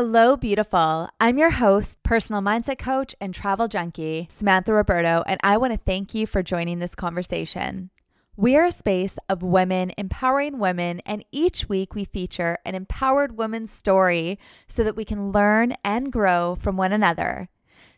Hello, beautiful. I'm your host, personal mindset coach, and travel junkie, Samantha Roberto, and I want to thank you for joining this conversation. We are a space of women empowering women, and each week we feature an empowered woman's story so that we can learn and grow from one another.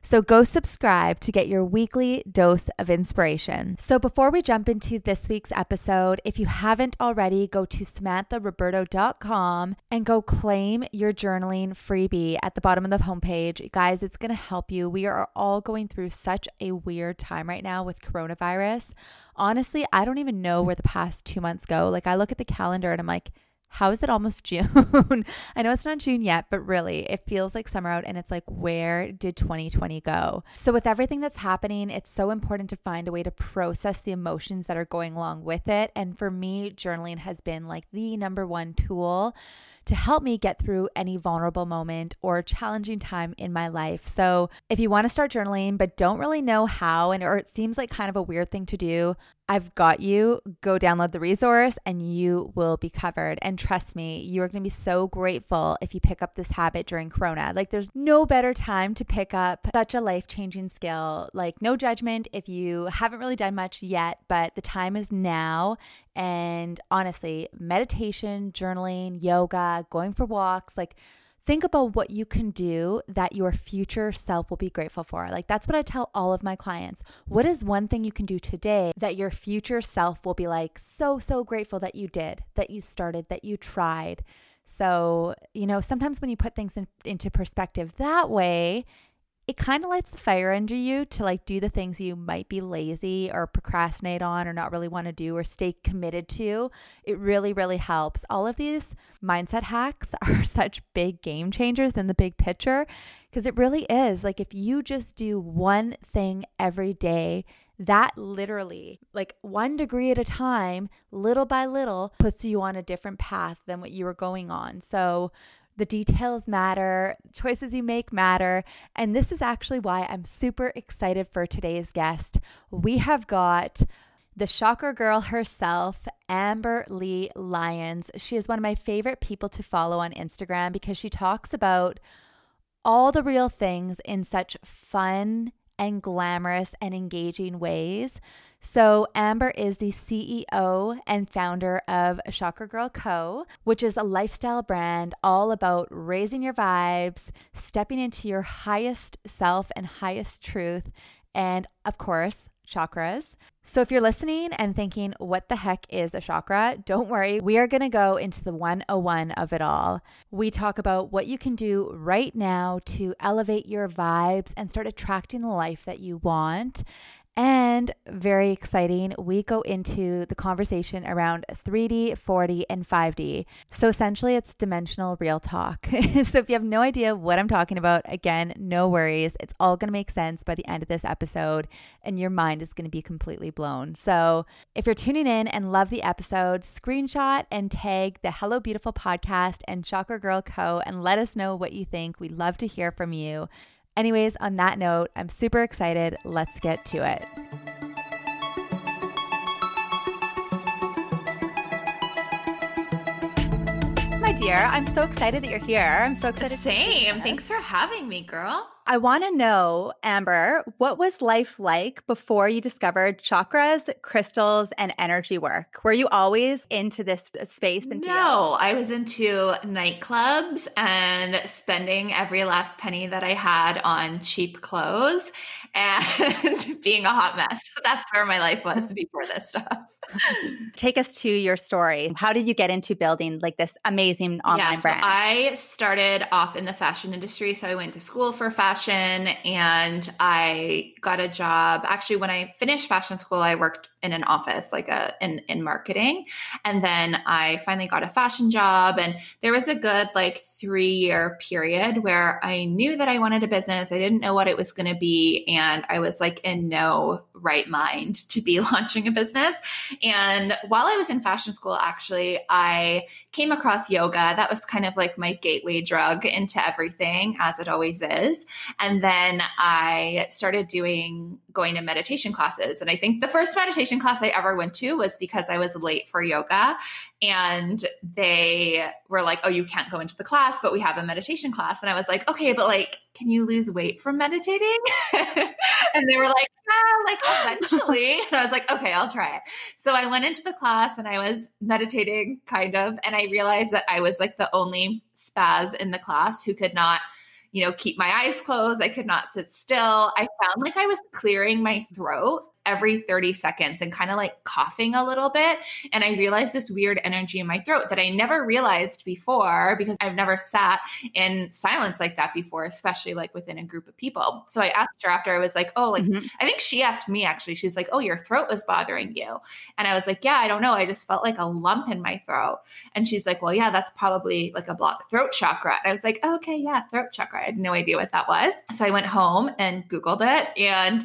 So go subscribe to get your weekly dose of inspiration. So before we jump into this week's episode, if you haven't already, go to samantharoberto.com and go claim your journaling freebie at the bottom of the homepage. Guys, it's going to help you. We are all going through such a weird time right now with coronavirus. Honestly, I don't even know where the past 2 months go. Like I look at the calendar and I'm like, how is it almost June? I know it's not June yet, but really, it feels like summer out and it's like, where did 2020 go? So, with everything that's happening, it's so important to find a way to process the emotions that are going along with it. And for me, journaling has been like the number one tool to help me get through any vulnerable moment or challenging time in my life. So, if you want to start journaling but don't really know how and or it seems like kind of a weird thing to do, I've got you. Go download the resource and you will be covered. And trust me, you are going to be so grateful if you pick up this habit during Corona. Like, there's no better time to pick up such a life changing skill. Like, no judgment if you haven't really done much yet, but the time is now. And honestly, meditation, journaling, yoga, going for walks, like, think about what you can do that your future self will be grateful for. Like, that's what I tell all of my clients. What is one thing you can do today that your future self will be like so, so grateful that you did, that you started, that you tried? So, you know, sometimes when you put things in, into perspective that way, it kind of lights the fire under you to like do the things you might be lazy or procrastinate on or not really want to do or stay committed to. It really, really helps. All of these mindset hacks are such big game changers in the big picture because it really is. Like if you just do one thing every day, that literally, like one degree at a time, little by little, puts you on a different path than what you were going on. So, the details matter, choices you make matter. And this is actually why I'm super excited for today's guest. We have got the Chakra Girl herself, Amber Lee Lyons. She is one of my favorite people to follow on Instagram because she talks about all the real things in such fun and glamorous and engaging ways. So, Amber is the CEO and founder of Chakra Girl Co., which is a lifestyle brand all about raising your vibes, stepping into your highest self and highest truth, and of course, chakras. So, if you're listening and thinking, what the heck is a chakra? Don't worry. We are going to go into the 101 of it all. We talk about what you can do right now to elevate your vibes and start attracting the life that you want. And very exciting, we go into the conversation around 3D, 4D, and 5D. So essentially, it's dimensional real talk. so if you have no idea what I'm talking about, again, no worries. It's all going to make sense by the end of this episode, and your mind is going to be completely blown. So if you're tuning in and love the episode, screenshot and tag the Hello Beautiful podcast and Chakra Girl Co. and let us know what you think. We'd love to hear from you. Anyways, on that note, I'm super excited. Let's get to it. My dear, I'm so excited that you're here. I'm so excited. Same. Thanks for having me, girl. I want to know, Amber, what was life like before you discovered chakras, crystals, and energy work? Were you always into this space? And no, I was into nightclubs and spending every last penny that I had on cheap clothes and being a hot mess. That's where my life was before this stuff. Take us to your story. How did you get into building like this amazing online yeah, so brand? I started off in the fashion industry. So I went to school for fashion fashion and I got a job. Actually, when I finished fashion school, I worked in an office, like a in, in marketing. And then I finally got a fashion job. And there was a good like three year period where I knew that I wanted a business. I didn't know what it was going to be. And I was like in no right mind to be launching a business. And while I was in fashion school, actually, I came across yoga. That was kind of like my gateway drug into everything, as it always is. And then I started doing going to meditation classes. And I think the first meditation class I ever went to was because I was late for yoga. And they were like, oh, you can't go into the class, but we have a meditation class. And I was like, okay, but like, can you lose weight from meditating? and they were like, yeah, like eventually. and I was like, okay, I'll try it. So I went into the class and I was meditating kind of. And I realized that I was like the only spaz in the class who could not you know, keep my eyes closed. I could not sit still. I found like I was clearing my throat every 30 seconds and kind of like coughing a little bit. And I realized this weird energy in my throat that I never realized before because I've never sat in silence like that before, especially like within a group of people. So I asked her after I was like, oh, like, mm-hmm. I think she asked me actually, she's like, oh, your throat was bothering you. And I was like, yeah, I don't know. I just felt like a lump in my throat. And she's like, well, yeah, that's probably like a blocked throat chakra. And I was like, okay, yeah, throat chakra. I had no idea what that was. So I went home and Googled it and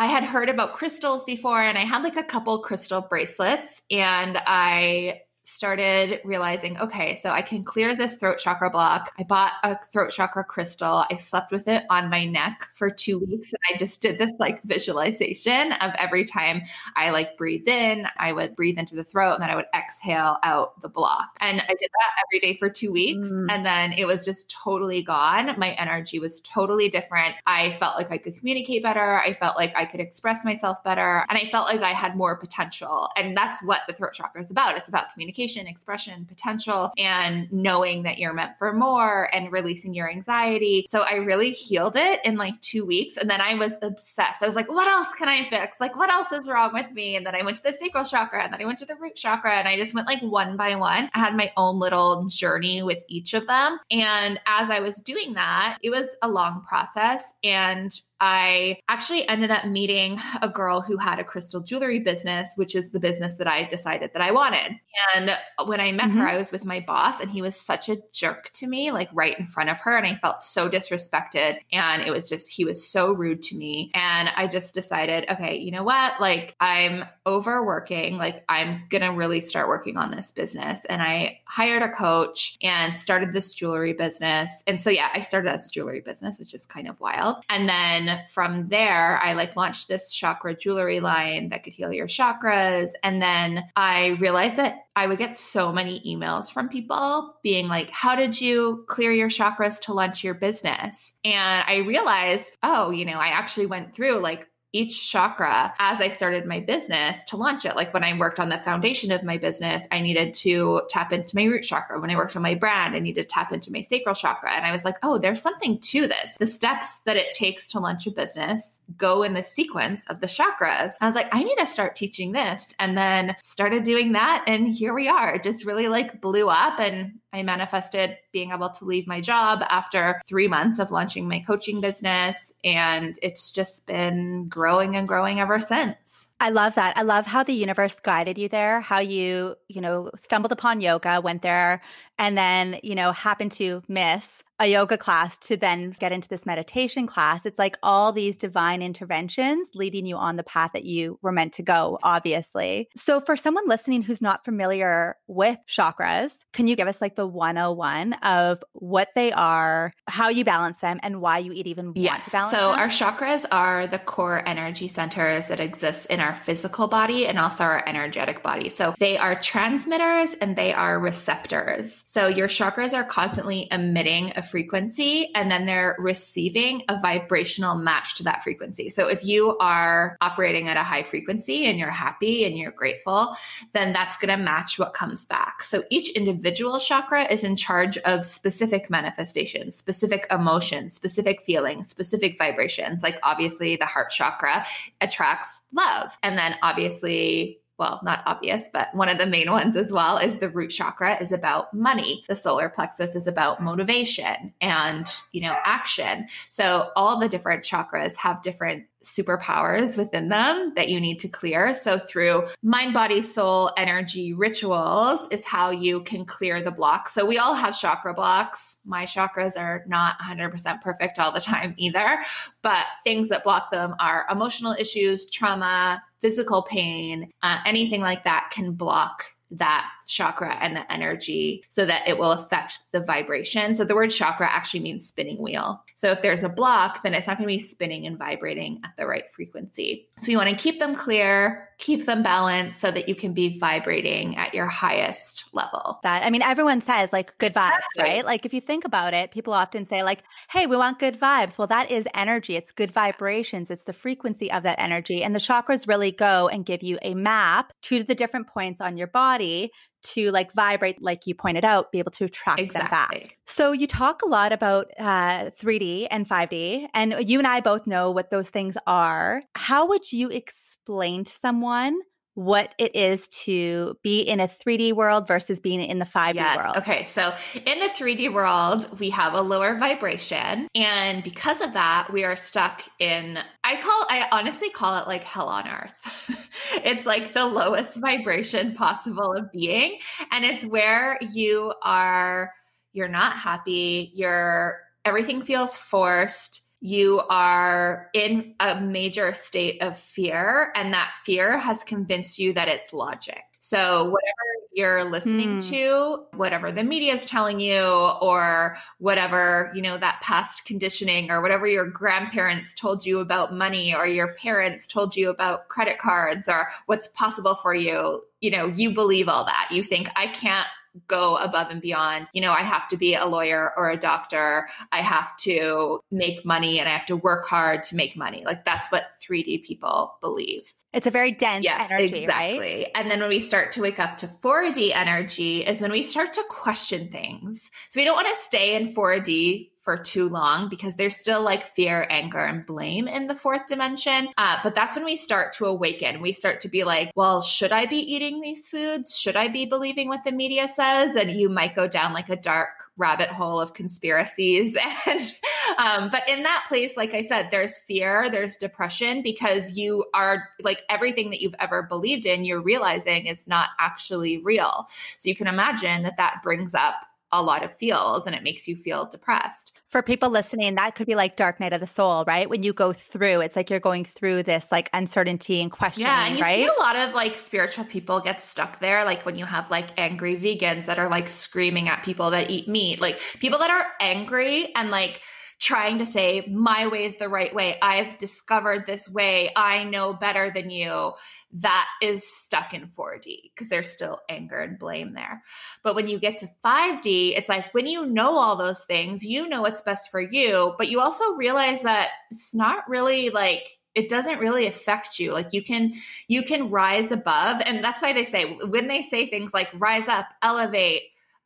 I had heard about crystals before and I had like a couple crystal bracelets and I started realizing, okay, so I can clear this throat chakra block. I bought a throat chakra crystal. I slept with it on my neck for two weeks. And I just did this like visualization of every time I like breathed in, I would breathe into the throat and then I would exhale out the block. And I did that every day for two weeks. Mm. And then it was just totally gone. My energy was totally different. I felt like I could communicate better. I felt like I could express myself better. And I felt like I had more potential. And that's what the throat chakra is about. It's about communication communication, expression, potential, and knowing that you're meant for more and releasing your anxiety. So I really healed it in like two weeks. And then I was obsessed. I was like, what else can I fix? Like, what else is wrong with me? And then I went to the sacral chakra and then I went to the root chakra and I just went like one by one. I had my own little journey with each of them. And as I was doing that, it was a long process. And I actually ended up meeting a girl who had a crystal jewelry business, which is the business that I decided that I wanted. And when I met mm-hmm. her, I was with my boss, and he was such a jerk to me, like right in front of her. And I felt so disrespected. And it was just, he was so rude to me. And I just decided, okay, you know what? Like, I'm overworking. Like, I'm going to really start working on this business. And I hired a coach and started this jewelry business. And so, yeah, I started as a jewelry business, which is kind of wild. And then from there, I like launched this chakra jewelry line that could heal your chakras. And then I realized that I would get so many emails from people being like, How did you clear your chakras to launch your business? And I realized, oh, you know, I actually went through like each chakra as I started my business to launch it. Like when I worked on the foundation of my business, I needed to tap into my root chakra. When I worked on my brand, I needed to tap into my sacral chakra. And I was like, oh, there's something to this. The steps that it takes to launch a business go in the sequence of the chakras. I was like, I need to start teaching this. And then started doing that. And here we are. It just really like blew up. And I manifested being able to leave my job after three months of launching my coaching business. And it's just been growing and growing ever since. I love that. I love how the universe guided you there, how you, you know, stumbled upon yoga, went there, and then, you know, happened to miss a yoga class to then get into this meditation class. It's like all these divine interventions leading you on the path that you were meant to go, obviously. So, for someone listening who's not familiar with chakras, can you give us like the 101 of what they are, how you balance them, and why you eat even yes. so them? our chakras are the core energy centers that exist in our physical body and also our energetic body. So, they are transmitters and they are receptors. So, your chakras are constantly emitting a frequency and then they're receiving a vibrational match to that frequency. So if you are operating at a high frequency and you're happy and you're grateful, then that's going to match what comes back. So each individual chakra is in charge of specific manifestations, specific emotions, specific feelings, specific vibrations. Like obviously the heart chakra attracts love. And then obviously well, not obvious, but one of the main ones as well is the root chakra is about money. The solar plexus is about motivation and, you know, action. So all the different chakras have different superpowers within them that you need to clear. So through mind, body, soul, energy rituals is how you can clear the blocks. So we all have chakra blocks. My chakras are not 100% perfect all the time either, but things that block them are emotional issues, trauma, physical pain, uh, anything like that can block that chakra and the energy so that it will affect the vibration. So the word chakra actually means spinning wheel. So if there's a block, then it's not going to be spinning and vibrating at the right frequency. So you want to keep them clear, keep them balanced so that you can be vibrating at your highest level. That I mean everyone says like good vibes, exactly. right? Like if you think about it, people often say like, "Hey, we want good vibes." Well, that is energy. It's good vibrations. It's the frequency of that energy. And the chakras really go and give you a map to the different points on your body to like vibrate, like you pointed out, be able to attract exactly. them back. So you talk a lot about uh, 3D and 5D, and you and I both know what those things are. How would you explain to someone what it is to be in a 3D world versus being in the 5D yes. world. Okay, so in the 3D world, we have a lower vibration. And because of that, we are stuck in, I call, I honestly call it like hell on earth. it's like the lowest vibration possible of being. And it's where you are, you're not happy, you're, everything feels forced you are in a major state of fear, and that fear has convinced you that it's logic. So, whatever you're listening mm. to, whatever the media is telling you, or whatever, you know, that past conditioning, or whatever your grandparents told you about money, or your parents told you about credit cards, or what's possible for you, you know, you believe all that. You think, I can't go above and beyond. You know, I have to be a lawyer or a doctor. I have to make money and I have to work hard to make money. Like that's what 3D people believe. It's a very dense yes, energy, exactly. Right? And then when we start to wake up to 4D energy is when we start to question things. So we don't want to stay in 4D for too long because there's still like fear, anger, and blame in the fourth dimension. Uh, but that's when we start to awaken. We start to be like, well, should I be eating these foods? Should I be believing what the media says? And you might go down like a dark rabbit hole of conspiracies and um, but in that place like i said there's fear there's depression because you are like everything that you've ever believed in you're realizing is not actually real so you can imagine that that brings up a lot of feels and it makes you feel depressed. For people listening, that could be like dark night of the soul, right? When you go through, it's like you're going through this like uncertainty and questioning, yeah, and you right? see a lot of like spiritual people get stuck there. Like when you have like angry vegans that are like screaming at people that eat meat, like people that are angry and like trying to say my way is the right way. I've discovered this way. I know better than you. That is stuck in 4D because there's still anger and blame there. But when you get to 5D, it's like when you know all those things, you know what's best for you, but you also realize that it's not really like it doesn't really affect you like you can you can rise above and that's why they say when they say things like rise up elevate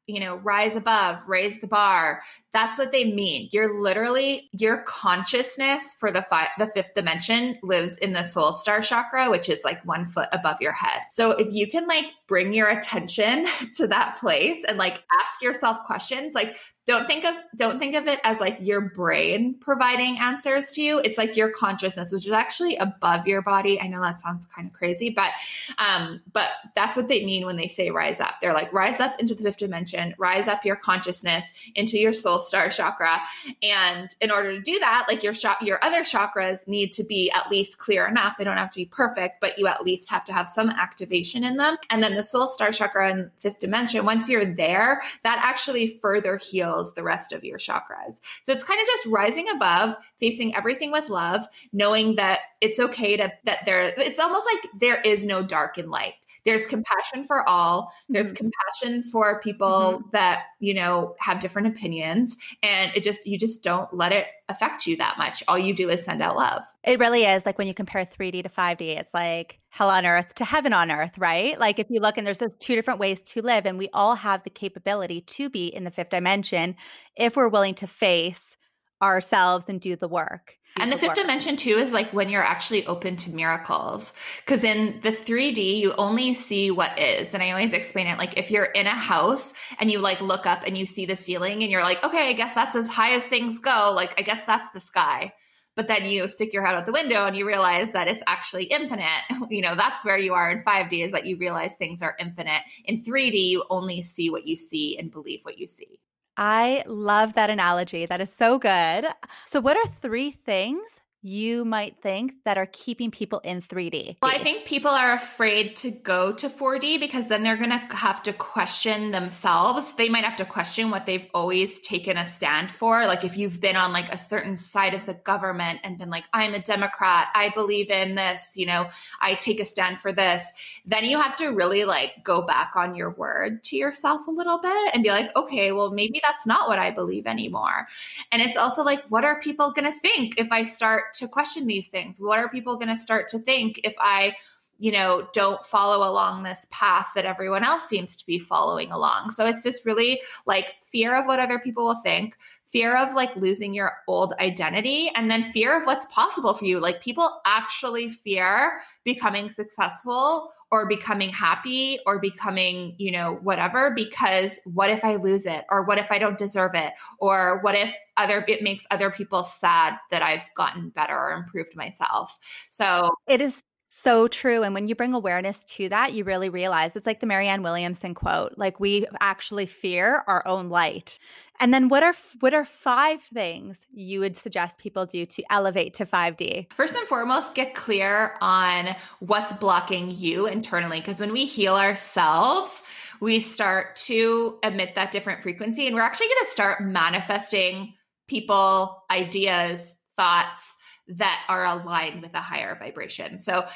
you know, rise above, raise the bar. That's what they mean. You're literally your consciousness for the five, the fifth dimension lives in the soul star chakra, which is like one foot above your head. So if you can like bring your attention to that place and like ask yourself questions, like don't think of don't think of it as like your brain providing answers to you. It's like your consciousness which is actually above your body. I know that sounds kind of crazy but um but that's what they mean when they say rise up. They're like rise up into the fifth dimension rise up your consciousness into your soul star chakra. And in order to do that like your sh- your other chakras need to be at least clear enough. They don't have to be perfect but you at least have to have some activation in them. And then the soul star chakra and fifth dimension once you're there that actually further heals the rest of your chakras. So it's kind of just rising above, facing everything with love, knowing that it's okay to, that there, it's almost like there is no dark and light there's compassion for all. There's mm-hmm. compassion for people mm-hmm. that you know have different opinions and it just you just don't let it affect you that much. All you do is send out love. It really is like when you compare 3d to 5d it's like hell on earth to heaven on earth right? Like if you look and there's those two different ways to live and we all have the capability to be in the fifth dimension if we're willing to face ourselves and do the work and the fifth work. dimension too is like when you're actually open to miracles. Cause in the 3D, you only see what is. And I always explain it like if you're in a house and you like look up and you see the ceiling and you're like, okay, I guess that's as high as things go. Like, I guess that's the sky. But then you stick your head out the window and you realize that it's actually infinite. You know, that's where you are in 5D is that you realize things are infinite. In 3D, you only see what you see and believe what you see. I love that analogy. That is so good. So, what are three things you might think that are keeping people in 3D? Well, I think people are afraid to go to 4D because then they're going to have to question themselves. They might have to question what they've always taken a stand for. Like if you've been on like a certain side of the government and been like, I'm a Democrat, I believe in this, you know, I take a stand for this, then you have to really like go back on your word to yourself a little bit and be like, okay, well, maybe that's not what I believe anymore. And it's also like, what are people going to think if I start to question these things? What are people going to start to think if I, you know, don't follow along this path that everyone else seems to be following along? So it's just really like fear of what other people will think, fear of like losing your old identity and then fear of what's possible for you. Like people actually fear becoming successful or becoming happy or becoming, you know, whatever because what if I lose it or what if I don't deserve it or what if other it makes other people sad that I've gotten better or improved myself. So it is so true. And when you bring awareness to that, you really realize it's like the Marianne Williamson quote, like we actually fear our own light. And then what are what are five things you would suggest people do to elevate to 5D? First and foremost, get clear on what's blocking you internally because when we heal ourselves, we start to emit that different frequency and we're actually going to start manifesting people, ideas, thoughts that are aligned with a higher vibration. So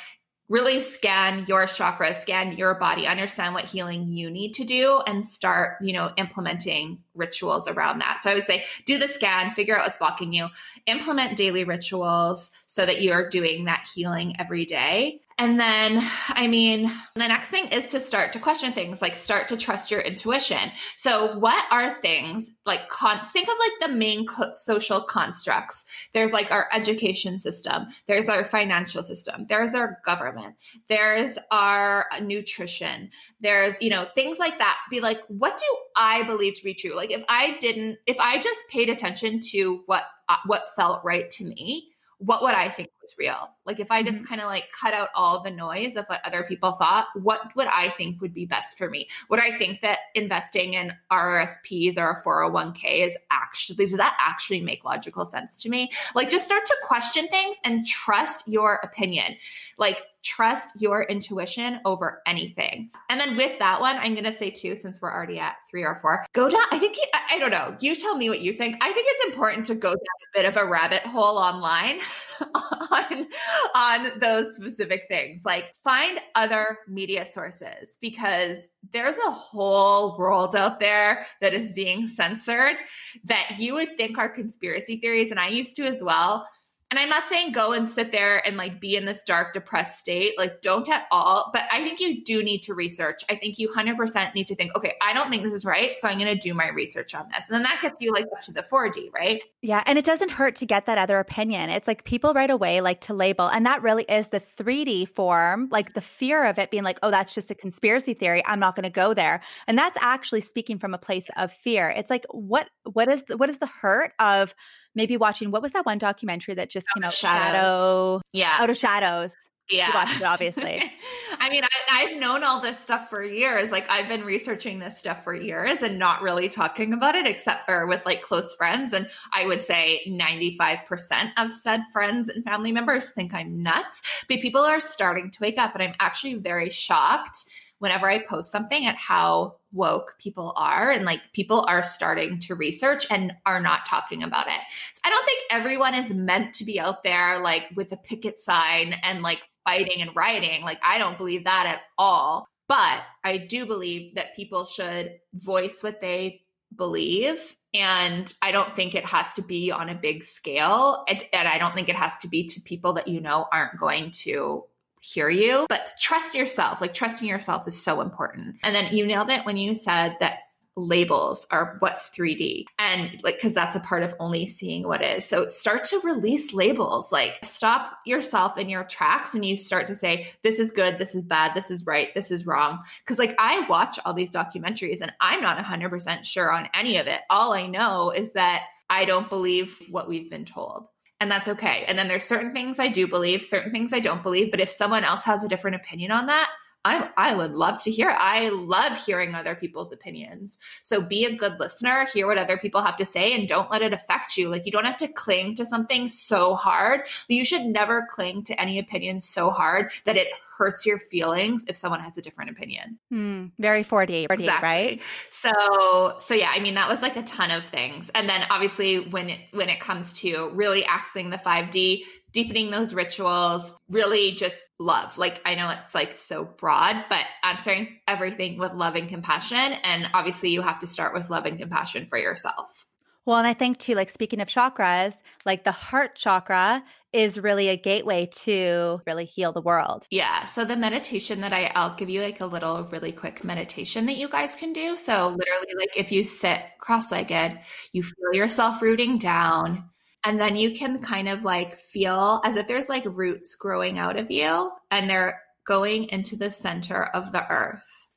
really scan your chakras, scan your body, understand what healing you need to do and start, you know, implementing rituals around that. So I would say do the scan, figure out what's blocking you, implement daily rituals so that you're doing that healing every day. And then, I mean, the next thing is to start to question things, like start to trust your intuition. So, what are things like, con- think of like the main co- social constructs. There's like our education system, there's our financial system, there's our government, there's our nutrition, there's, you know, things like that. Be like, what do I believe to be true? Like, if I didn't, if I just paid attention to what, uh, what felt right to me, what would I think was real? Like if I just mm-hmm. kind of like cut out all the noise of what other people thought, what would I think would be best for me? Would I think that investing in RRSPs or a 401k is actually does that actually make logical sense to me? Like just start to question things and trust your opinion. Like trust your intuition over anything. And then with that one, I'm going to say too, since we're already at three or four, go down. I think, I don't know. You tell me what you think. I think it's important to go down a bit of a rabbit hole online on, on those specific things. Like find other media sources because there's a whole world out there that is being censored that you would think are conspiracy theories. And I used to as well and I'm not saying go and sit there and like be in this dark, depressed state. Like, don't at all. But I think you do need to research. I think you 100% need to think, okay, I don't think this is right. So I'm going to do my research on this. And then that gets you like up to the 4D, right? Yeah. And it doesn't hurt to get that other opinion. It's like people right away like to label. And that really is the 3D form, like the fear of it being like, oh, that's just a conspiracy theory. I'm not going to go there. And that's actually speaking from a place of fear. It's like, what, what is, the, what is the hurt of, maybe watching what was that one documentary that just came out? Shadows. Shadow. Yeah. Out of Shadows. Yeah. You watched it, obviously. I mean, I, have known all this stuff for years. Like, I've been researching this stuff for years and not really talking about it except for with like close friends. And I would say 95% of said friends and family members think I'm nuts. But people are starting to wake up. And I'm actually very shocked whenever I post something at how woke people are and like people are starting to research and are not talking about it. So I don't think everyone is meant to be out there like with a picket sign and like fighting and rioting. Like I don't believe that at all. But I do believe that people should voice what they believe and I don't think it has to be on a big scale. And, and, I don't think it has to be to people that you know aren't going to hear you, but trust yourself. Like trusting yourself is so important. And then you nailed it when you said that labels are what's 3D and like cuz that's a part of only seeing what is. So start to release labels. Like stop yourself in your tracks when you start to say this is good, this is bad, this is right, this is wrong cuz like I watch all these documentaries and I'm not 100% sure on any of it. All I know is that I don't believe what we've been told and that's okay. And then there's certain things I do believe, certain things I don't believe. But if someone else has a different opinion on that, I I would love to hear. I love hearing other people's opinions. So be a good listener, hear what other people have to say and don't let it affect you. Like you don't have to cling to something so hard. You should never cling to any opinion so hard that it hurts your feelings if someone has a different opinion. Mm, very 48, 48 exactly. right? So so yeah, I mean that was like a ton of things. And then obviously when it when it comes to really accessing the 5D, deepening those rituals, really just love. Like I know it's like so broad, but answering everything with love and compassion. And obviously you have to start with love and compassion for yourself. Well, and I think too, like speaking of chakras, like the heart chakra is really a gateway to really heal the world. Yeah. So the meditation that I, I'll give you like a little really quick meditation that you guys can do. So literally, like if you sit cross legged, you feel yourself rooting down. And then you can kind of like feel as if there's like roots growing out of you and they're going into the center of the earth.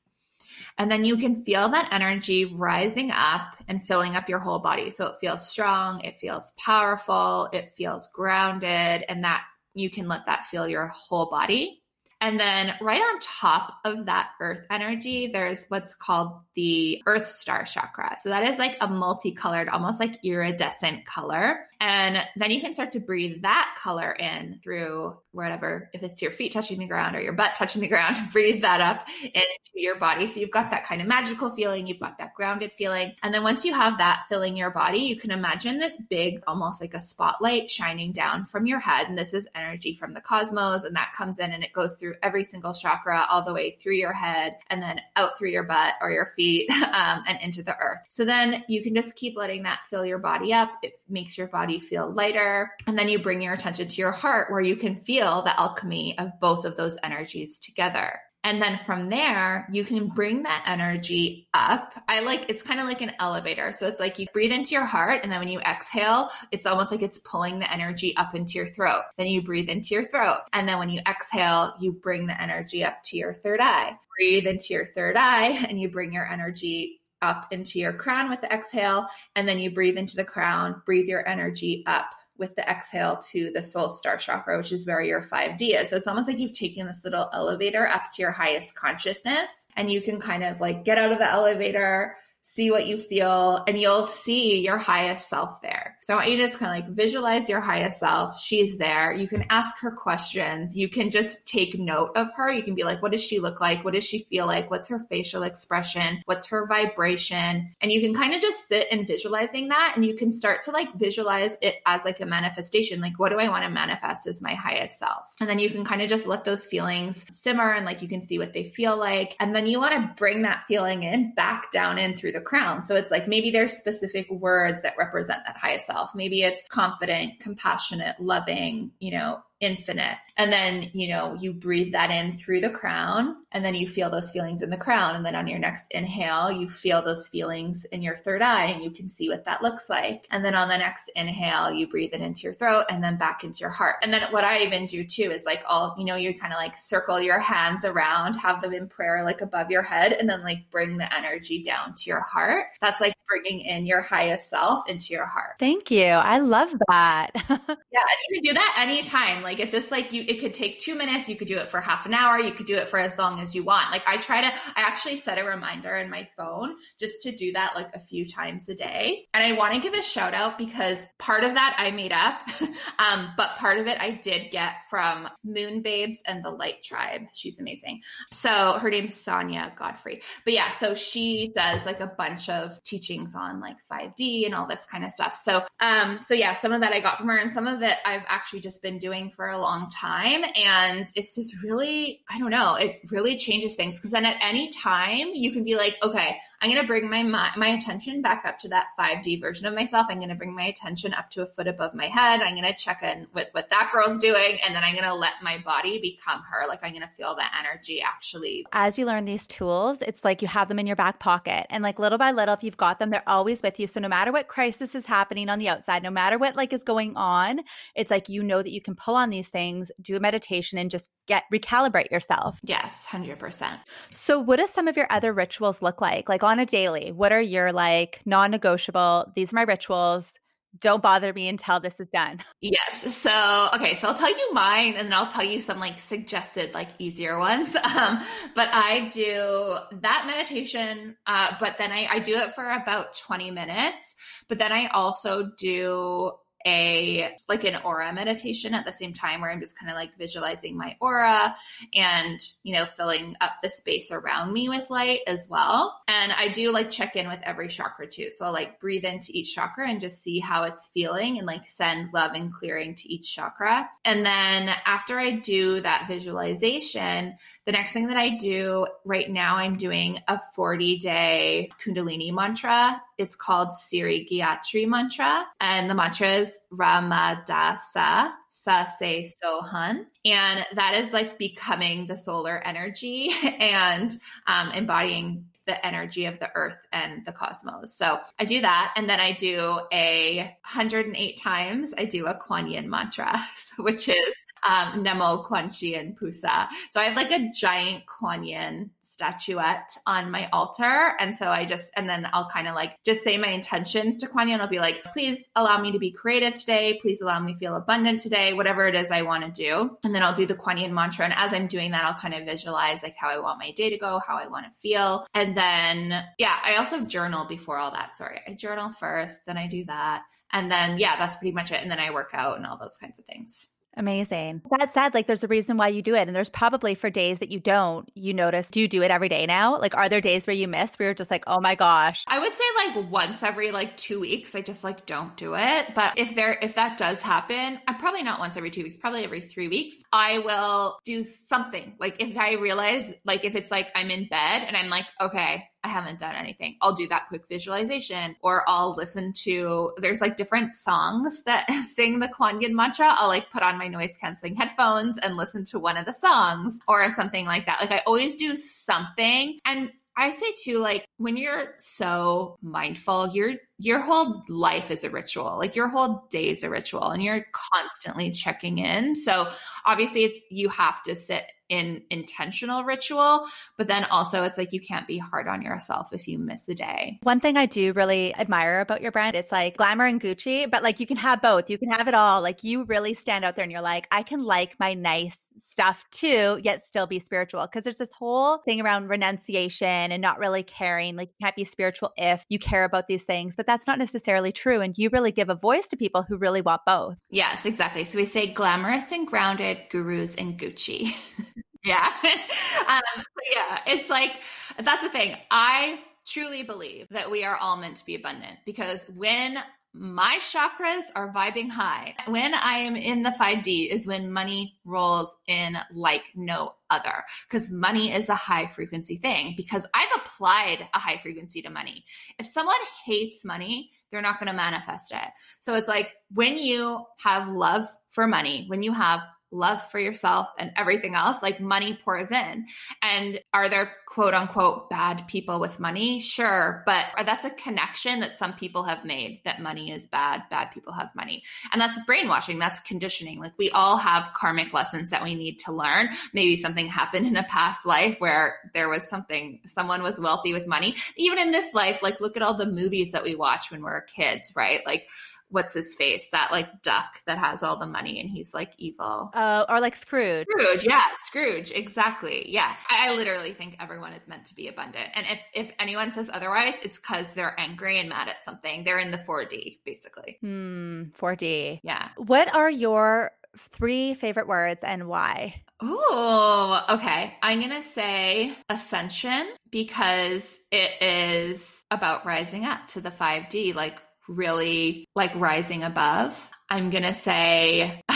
And then you can feel that energy rising up and filling up your whole body. So it feels strong, it feels powerful, it feels grounded, and that you can let that fill your whole body. And then right on top of that earth energy, there's what's called the earth star chakra. So that is like a multicolored, almost like iridescent color. And then you can start to breathe that color in through wherever, if it's your feet touching the ground or your butt touching the ground, breathe that up into your body. So you've got that kind of magical feeling, you've got that grounded feeling. And then once you have that filling your body, you can imagine this big, almost like a spotlight shining down from your head. And this is energy from the cosmos. And that comes in and it goes through every single chakra all the way through your head and then out through your butt or your feet um, and into the earth. So then you can just keep letting that fill your body up. It makes your body feel lighter. And then you bring your attention to your heart where you can feel the alchemy of both of those energies together. And then from there, you can bring that energy up. I like it's kind of like an elevator. So it's like you breathe into your heart, and then when you exhale, it's almost like it's pulling the energy up into your throat. Then you breathe into your throat. And then when you exhale, you bring the energy up to your third eye. Breathe into your third eye, and you bring your energy up into your crown with the exhale, and then you breathe into the crown, breathe your energy up with the exhale to the soul star chakra, which is where your 5D is. So it's almost like you've taken this little elevator up to your highest consciousness, and you can kind of like get out of the elevator, see what you feel, and you'll see your highest self there. So I want you to just kind of like visualize your highest self. She's there. You can ask her questions. You can just take note of her. You can be like, what does she look like? What does she feel like? What's her facial expression? What's her vibration? And you can kind of just sit and visualizing that. And you can start to like visualize it as like a manifestation. Like, what do I want to manifest as my highest self? And then you can kind of just let those feelings simmer and like you can see what they feel like. And then you want to bring that feeling in back down in through the crown. So it's like maybe there's specific words that represent that highest self. Maybe it's confident, compassionate, loving, you know, infinite. And then, you know, you breathe that in through the crown and then you feel those feelings in the crown. And then on your next inhale, you feel those feelings in your third eye and you can see what that looks like. And then on the next inhale, you breathe it into your throat and then back into your heart. And then what I even do too is like all, you know, you kind of like circle your hands around, have them in prayer like above your head, and then like bring the energy down to your heart. That's like bringing in your highest self into your heart. Thank you. I love that. yeah. And you can do that anytime. Like it's just like you, it could take two minutes. You could do it for half an hour. You could do it for as long as you want. Like I try to, I actually set a reminder in my phone just to do that like a few times a day. And I want to give a shout out because part of that I made up. um, but part of it I did get from Moon Babes and the Light Tribe. She's amazing. So her name's Sonia Godfrey. But yeah, so she does like a bunch of teaching on like 5D and all this kind of stuff. So, um, so yeah, some of that I got from her and some of it I've actually just been doing for a long time. And it's just really, I don't know, it really changes things because then at any time you can be like, okay, I'm going to bring my, my, my attention back up to that 5D version of myself. I'm going to bring my attention up to a foot above my head. I'm going to check in with what that girl's doing, and then I'm going to let my body become her. Like I'm going to feel the energy actually. As you learn these tools, it's like you have them in your back pocket, and like little by little, if you've got them, they're always with you. So no matter what crisis is happening on the outside, no matter what like is going on, it's like you know that you can pull on these things, do a meditation, and just get recalibrate yourself. Yes, hundred percent. So what do some of your other rituals look like? Like on on a daily, what are your like non negotiable? These are my rituals. don't bother me until this is done. Yes. So, okay. So I'll tell you mine and then I'll tell you some like suggested, like easier ones. Um, but I do that meditation, uh, but then I, I do it for about 20 minutes. But then I also do a like an aura meditation at the same time where I'm just kind of like visualizing my aura and you know filling up the space around me with light as well. And I do like check in with every chakra too. So I'll like breathe into each chakra and just see how it's feeling and like send love and clearing to each chakra. And then after I do that visualization, the next thing that I do right now, I'm doing a 40 day Kundalini mantra. It's called Siri Gayatri mantra. And the mantra is Ramadasa Sa Se Sohan. And that is like becoming the solar energy and um, embodying the energy of the earth and the cosmos. So I do that. And then I do a 108 times, I do a Kuan Yin mantra, which is um, Namo Kuan Yin Pusa. So I have like a giant Kuan Yin statuette on my altar. And so I just, and then I'll kind of like just say my intentions to Kuan Yin. I'll be like, please allow me to be creative today. Please allow me to feel abundant today, whatever it is I want to do. And then I'll do the Kuan Yin mantra. And as I'm doing that, I'll kind of visualize like how I want my day to go, how I want to feel. And then, yeah, I also journal before all that. Sorry. I journal first, then I do that. And then, yeah, that's pretty much it. And then I work out and all those kinds of things. Amazing. That said, like there's a reason why you do it. And there's probably for days that you don't, you notice, do you do it every day now? Like, are there days where you miss where you're just like, oh my gosh? I would say like once every like two weeks, I just like don't do it. But if there, if that does happen, I'm probably not once every two weeks, probably every three weeks, I will do something. Like if I realize, like if it's like I'm in bed and I'm like, okay, I haven't done anything. I'll do that quick visualization or I'll listen to, there's like different songs that sing the Kuan Yin mantra. I'll like put on my noise canceling headphones and listen to one of the songs or something like that. Like I always do something. And I say too, like when you're so mindful, your your whole life is a ritual. Like your whole day is a ritual and you're constantly checking in. So obviously it's you have to sit in intentional ritual, but then also it's like you can't be hard on yourself if you miss a day. One thing I do really admire about your brand, it's like glamour and Gucci, but like you can have both. You can have it all. Like you really stand out there and you're like, I can like my nice stuff too, yet still be spiritual. Cause there's this whole thing around renunciation and not really caring. Like you can't be spiritual if you care about these things, but that's not necessarily true. And you really give a voice to people who really want both. Yes, exactly. So we say glamorous and grounded, gurus and Gucci. Yeah. um, yeah, it's like, that's the thing. I truly believe that we are all meant to be abundant because when my chakras are vibing high, when I am in the 5D is when money rolls in like no other because money is a high frequency thing because I've applied a high frequency to money. If someone hates money, they're not going to manifest it. So it's like when you have love for money, when you have love for yourself and everything else, like money pours in. And are there quote unquote bad people with money? Sure. But that's a connection that some people have made that money is bad, bad people have money. And that's brainwashing, that's conditioning. Like we all have karmic lessons that we need to learn. Maybe something happened in a past life where there was something, someone was wealthy with money. Even in this life, like look at all the movies that we watch when we're kids, right? Like, what's his face? That like duck that has all the money and he's like evil. Uh, or like scrooge. Scrooge yeah scrooge exactly yeah. I, I, literally think everyone is meant to be abundant. And if if anyone says otherwise it's because they're angry and mad at something. They're in the 4d basically. Hmm 4d yeah. What are your three favorite words and why? Oh, okay. I'm going to say ascension because it is about rising up to the 5D, like really like rising above. I'm going to say,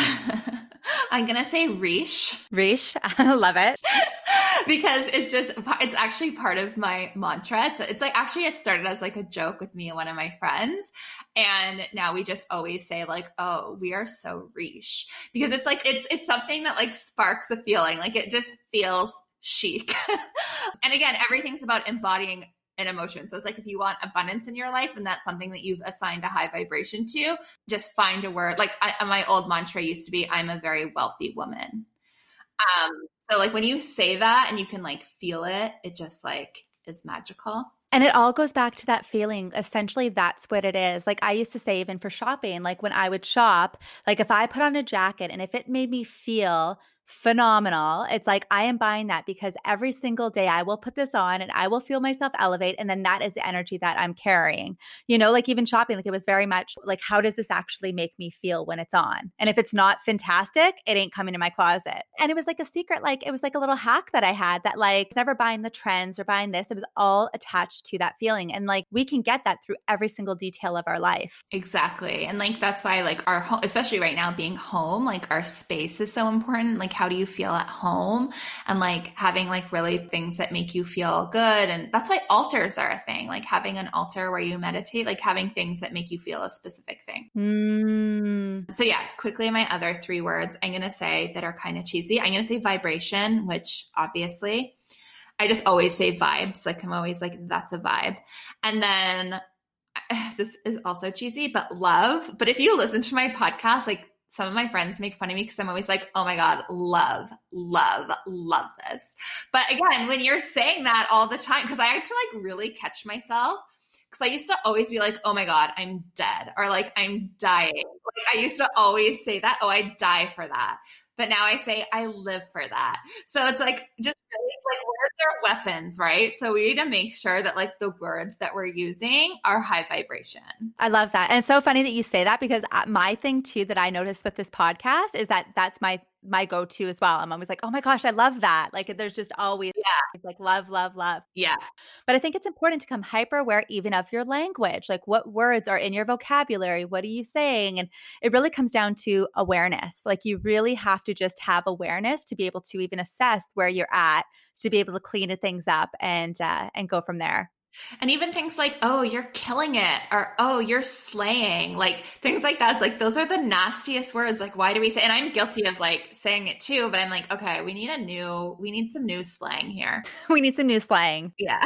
I'm going to say Riche. Riche. I love it. because it's just, it's actually part of my mantra. It's, it's like, actually, it started as like a joke with me and one of my friends. And now we just always say like, oh, we are so Riche because it's like, it's, it's something that like sparks a feeling. Like it just feels chic. and again, everything's about embodying an emotion. So it's like if you want abundance in your life and that's something that you've assigned a high vibration to, just find a word. Like I, my old mantra used to be, I'm a very wealthy woman. Um, so like when you say that and you can like feel it, it just like is magical. And it all goes back to that feeling. Essentially, that's what it is. Like I used to say, even for shopping, like when I would shop, like if I put on a jacket and if it made me feel phenomenal. It's like I am buying that because every single day I will put this on and I will feel myself elevate. And then that is the energy that I'm carrying. You know, like even shopping, like it was very much like, how does this actually make me feel when it's on? And if it's not fantastic, it ain't coming to my closet. And it was like a secret, like it was like a little hack that I had that like never buying the trends or buying this. It was all attached to that feeling. And like we can get that through every single detail of our life. Exactly. And like that's why like our home, especially right now being home, like our space is so important. Like how do you feel at home and like having like really things that make you feel good. And that's why altars are a thing, like having an altar where you meditate, like having things that make you feel a specific thing. Mm. So, yeah, quickly, my other three words I'm going to say that are kind of cheesy. I'm going to say vibration, which obviously I just always say vibes. Like, I'm always like, that's a vibe. And then this is also cheesy, but love. But if you listen to my podcast, like some of my friends make fun of me because I'm always like, oh my God, love, love, love this. But again, when you're saying that all the time, because I had to like really catch myself. Because I used to always be like, oh my God, I'm dead. Or like, I'm dying. Like, I used to always say that. Oh, I die for that. But now I say, I live for that. So it's like, just like, words are weapons, right? So we need to make sure that like the words that we're using are high vibration. I love that. And it's so funny that you say that because uh, my thing too that I noticed with this podcast is that that's my my go-to as well. I'm always like, oh my gosh, I love that. Like there's just always yeah. like love, love, love. Yeah. But I think it's important to come hyper aware even of your language. Like what words are in your vocabulary? What are you saying? And it really comes down to awareness. Like you really have to just have awareness to be able to even assess where you're at to be able to clean things up and uh, and go from there. And even things like, oh, you're killing it, or oh, you're slaying, like things like that. It's like those are the nastiest words. Like, why do we say? And I'm guilty of like saying it too, but I'm like, okay, we need a new, we need some new slang here. we need some new slang. Yeah.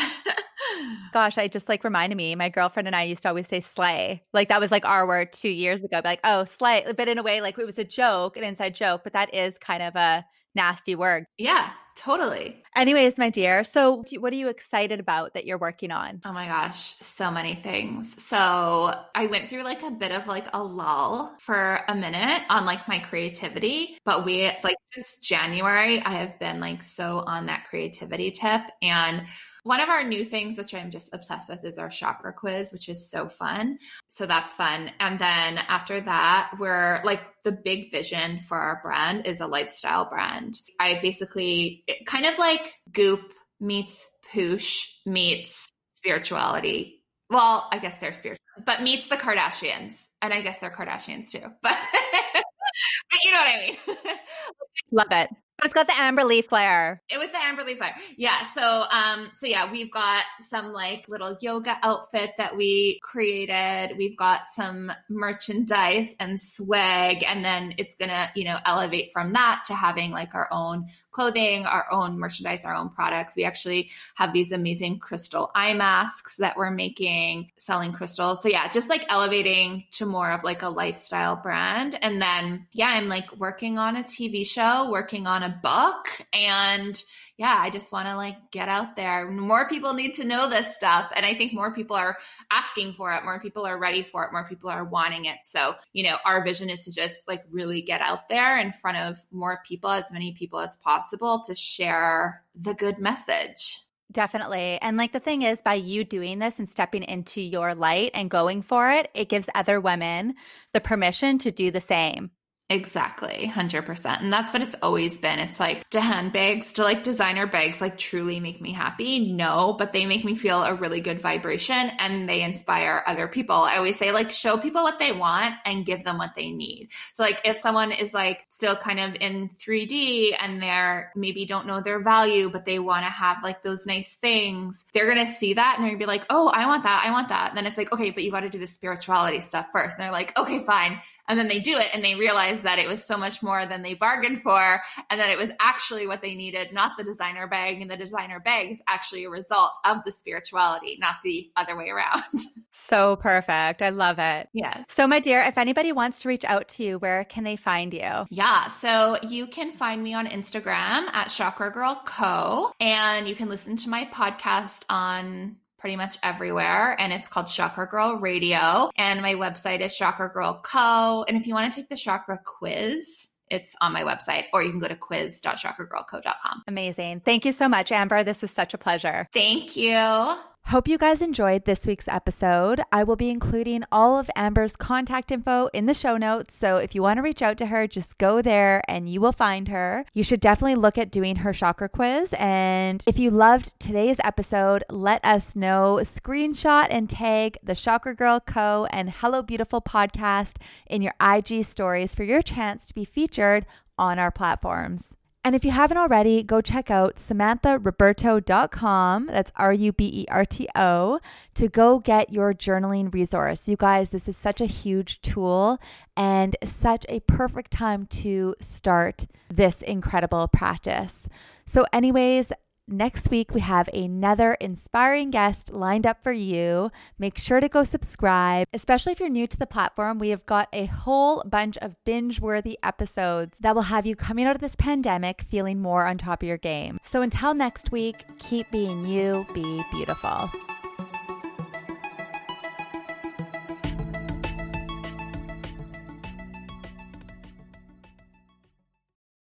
Gosh, I just like reminded me, my girlfriend and I used to always say slay. Like that was like our word two years ago. Like, oh, slay. But in a way, like it was a joke, an inside joke, but that is kind of a nasty word. Yeah, totally. Anyways, my dear, so what are you excited about that you're working on? Oh my gosh, so many things. So I went through like a bit of like a lull for a minute on like my creativity, but we like since January, I have been like so on that creativity tip and one of our new things, which I'm just obsessed with, is our chakra quiz, which is so fun. So that's fun. And then after that, we're like the big vision for our brand is a lifestyle brand. I basically kind of like goop meets poosh meets spirituality. Well, I guess they're spiritual, but meets the Kardashians. And I guess they're Kardashians too. But, but you know what I mean. Love it. It's got the amber leaf flair. It with the amber leaf flair. Yeah. So um so yeah, we've got some like little yoga outfit that we created. We've got some merchandise and swag and then it's going to, you know, elevate from that to having like our own clothing, our own merchandise, our own products. We actually have these amazing crystal eye masks that we're making, selling crystals. So yeah, just like elevating to more of like a lifestyle brand. And then yeah, I'm like working on a TV show, working on a book and yeah, I just want to like get out there. More people need to know this stuff. And I think more people are asking for it. More people are ready for it. More people are wanting it. So, you know, our vision is to just like really get out there in front of more people, as many people as possible to share the good message. Definitely. And like the thing is, by you doing this and stepping into your light and going for it, it gives other women the permission to do the same. Exactly, 100%. And that's what it's always been. It's like, do handbags, do like designer bags like truly make me happy? No, but they make me feel a really good vibration and they inspire other people. I always say, like, show people what they want and give them what they need. So, like, if someone is like still kind of in 3D and they're maybe don't know their value, but they want to have like those nice things, they're going to see that and they're going to be like, oh, I want that. I want that. And then it's like, okay, but you got to do the spirituality stuff first. And they're like, okay, fine and then they do it and they realize that it was so much more than they bargained for and that it was actually what they needed, not the designer bag. And the designer bag is actually a result of the spirituality, not the other way around. So perfect. I love it. Yeah. So, my dear, if anybody wants to reach out to you, where can they find you? Yeah. So, you can find me on Instagram at Chakra Girl Co. And you can listen to my podcast on pretty much everywhere. And it's called Chakra Girl Radio. And my website is Chakra Girl Co. And if you want to take the Chakra quiz, it's on my website, or you can go to quiz.chakragirlco.com. Amazing. Thank you so much, Amber. This was such a pleasure. Thank you. Hope you guys enjoyed this week's episode. I will be including all of Amber's contact info in the show notes. So if you want to reach out to her, just go there and you will find her. You should definitely look at doing her chakra quiz. And if you loved today's episode, let us know. Screenshot and tag the Chakra Girl Co. and Hello Beautiful podcast in your IG stories for your chance to be featured on our platforms. And if you haven't already, go check out samantharuberto.com. That's R U B E R T O to go get your journaling resource. You guys, this is such a huge tool and such a perfect time to start this incredible practice. So, anyways, Next week, we have another inspiring guest lined up for you. Make sure to go subscribe, especially if you're new to the platform. We have got a whole bunch of binge worthy episodes that will have you coming out of this pandemic feeling more on top of your game. So until next week, keep being you, be beautiful.